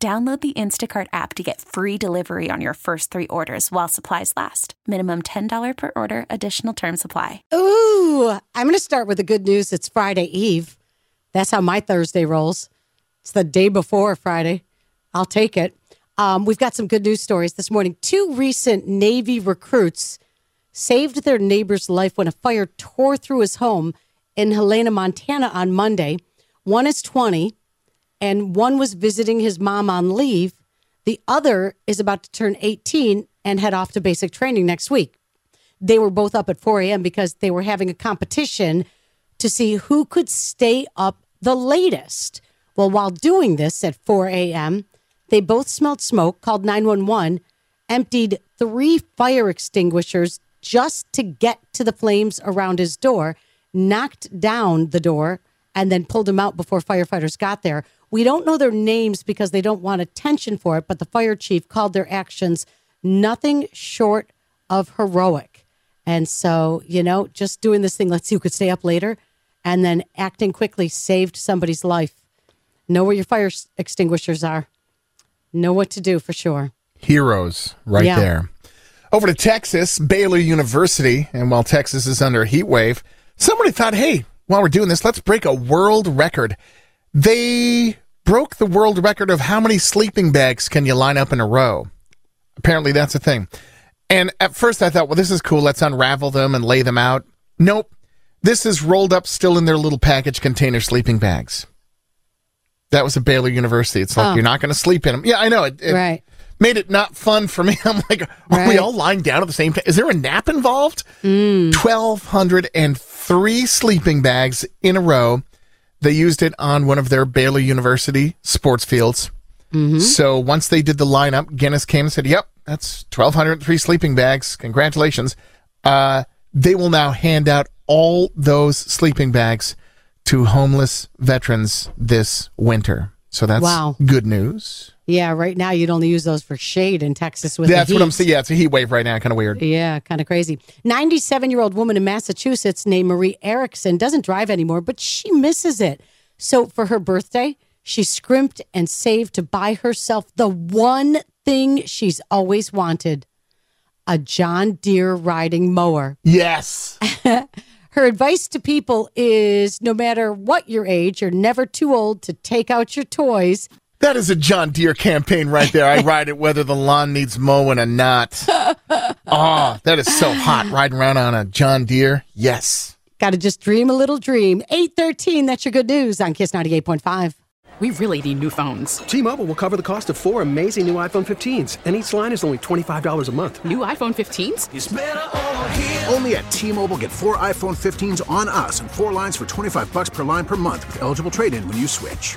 Download the Instacart app to get free delivery on your first three orders while supplies last. Minimum $10 per order, additional term supply. Ooh, I'm going to start with the good news. It's Friday Eve. That's how my Thursday rolls. It's the day before Friday. I'll take it. Um, we've got some good news stories this morning. Two recent Navy recruits saved their neighbor's life when a fire tore through his home in Helena, Montana on Monday. One is 20 and one was visiting his mom on leave. The other is about to turn 18 and head off to basic training next week. They were both up at 4 a.m. because they were having a competition to see who could stay up the latest. Well, while doing this at 4 a.m., they both smelled smoke, called 911, emptied three fire extinguishers just to get to the flames around his door, knocked down the door, and then pulled him out before firefighters got there. We don't know their names because they don't want attention for it, but the fire chief called their actions nothing short of heroic. And so, you know, just doing this thing, let's see who could stay up later, and then acting quickly saved somebody's life. Know where your fire extinguishers are. Know what to do for sure. Heroes right Yeah. there. Over to Texas, Baylor University. And while Texas is under a heat wave, somebody thought, hey, while we're doing this, let's break a world record. They broke the world record of how many sleeping bags can you line up in a row. Apparently, that's a thing. And at first, I thought, well, this is cool. Let's unravel them and lay them out. Nope. This is rolled up still in their little package container sleeping bags. That was at Baylor University. It's like Oh. you're not going to sleep in them. Yeah, I know. It, it Right. made it not fun for me. I'm like, are we all lying down at the same time? Is there a nap involved? Mm. Twelve hundred and three sleeping bags in a row. They used it on one of their Baylor University sports fields. So once they did the lineup, Guinness came and said, "Yep, that's twelve hundred three sleeping bags. Congratulations." Uh, they will now hand out all those sleeping bags to homeless veterans this winter. So that's Wow. good news. Yeah, right now you'd only use those for shade in Texas with the heat. That's what I'm saying. Yeah, it's a heat wave right now. Kind of weird. Yeah, kind of crazy. 97 year old woman in Massachusetts named Marie Erickson doesn't drive anymore, but she misses it. So for her birthday, she scrimped and saved to buy herself the one thing she's always wanted a John Deere riding mower. Yes. Her advice to people is no matter what your age, you're never too old to take out your toys. That is a John Deere campaign right there. I ride it whether the lawn needs mowing or not. Oh, that is so hot riding around on a John Deere. Yes. Got to just dream a little dream. 813, that's your good news on Kiss 98.5. We really need new phones. T-Mobile will cover the cost of four amazing new iPhone 15s, and each line is only $25 a month. New iPhone 15s? Only at T-Mobile get four iPhone 15s on us and four lines for 25 bucks per line per month with eligible trade-in when you switch.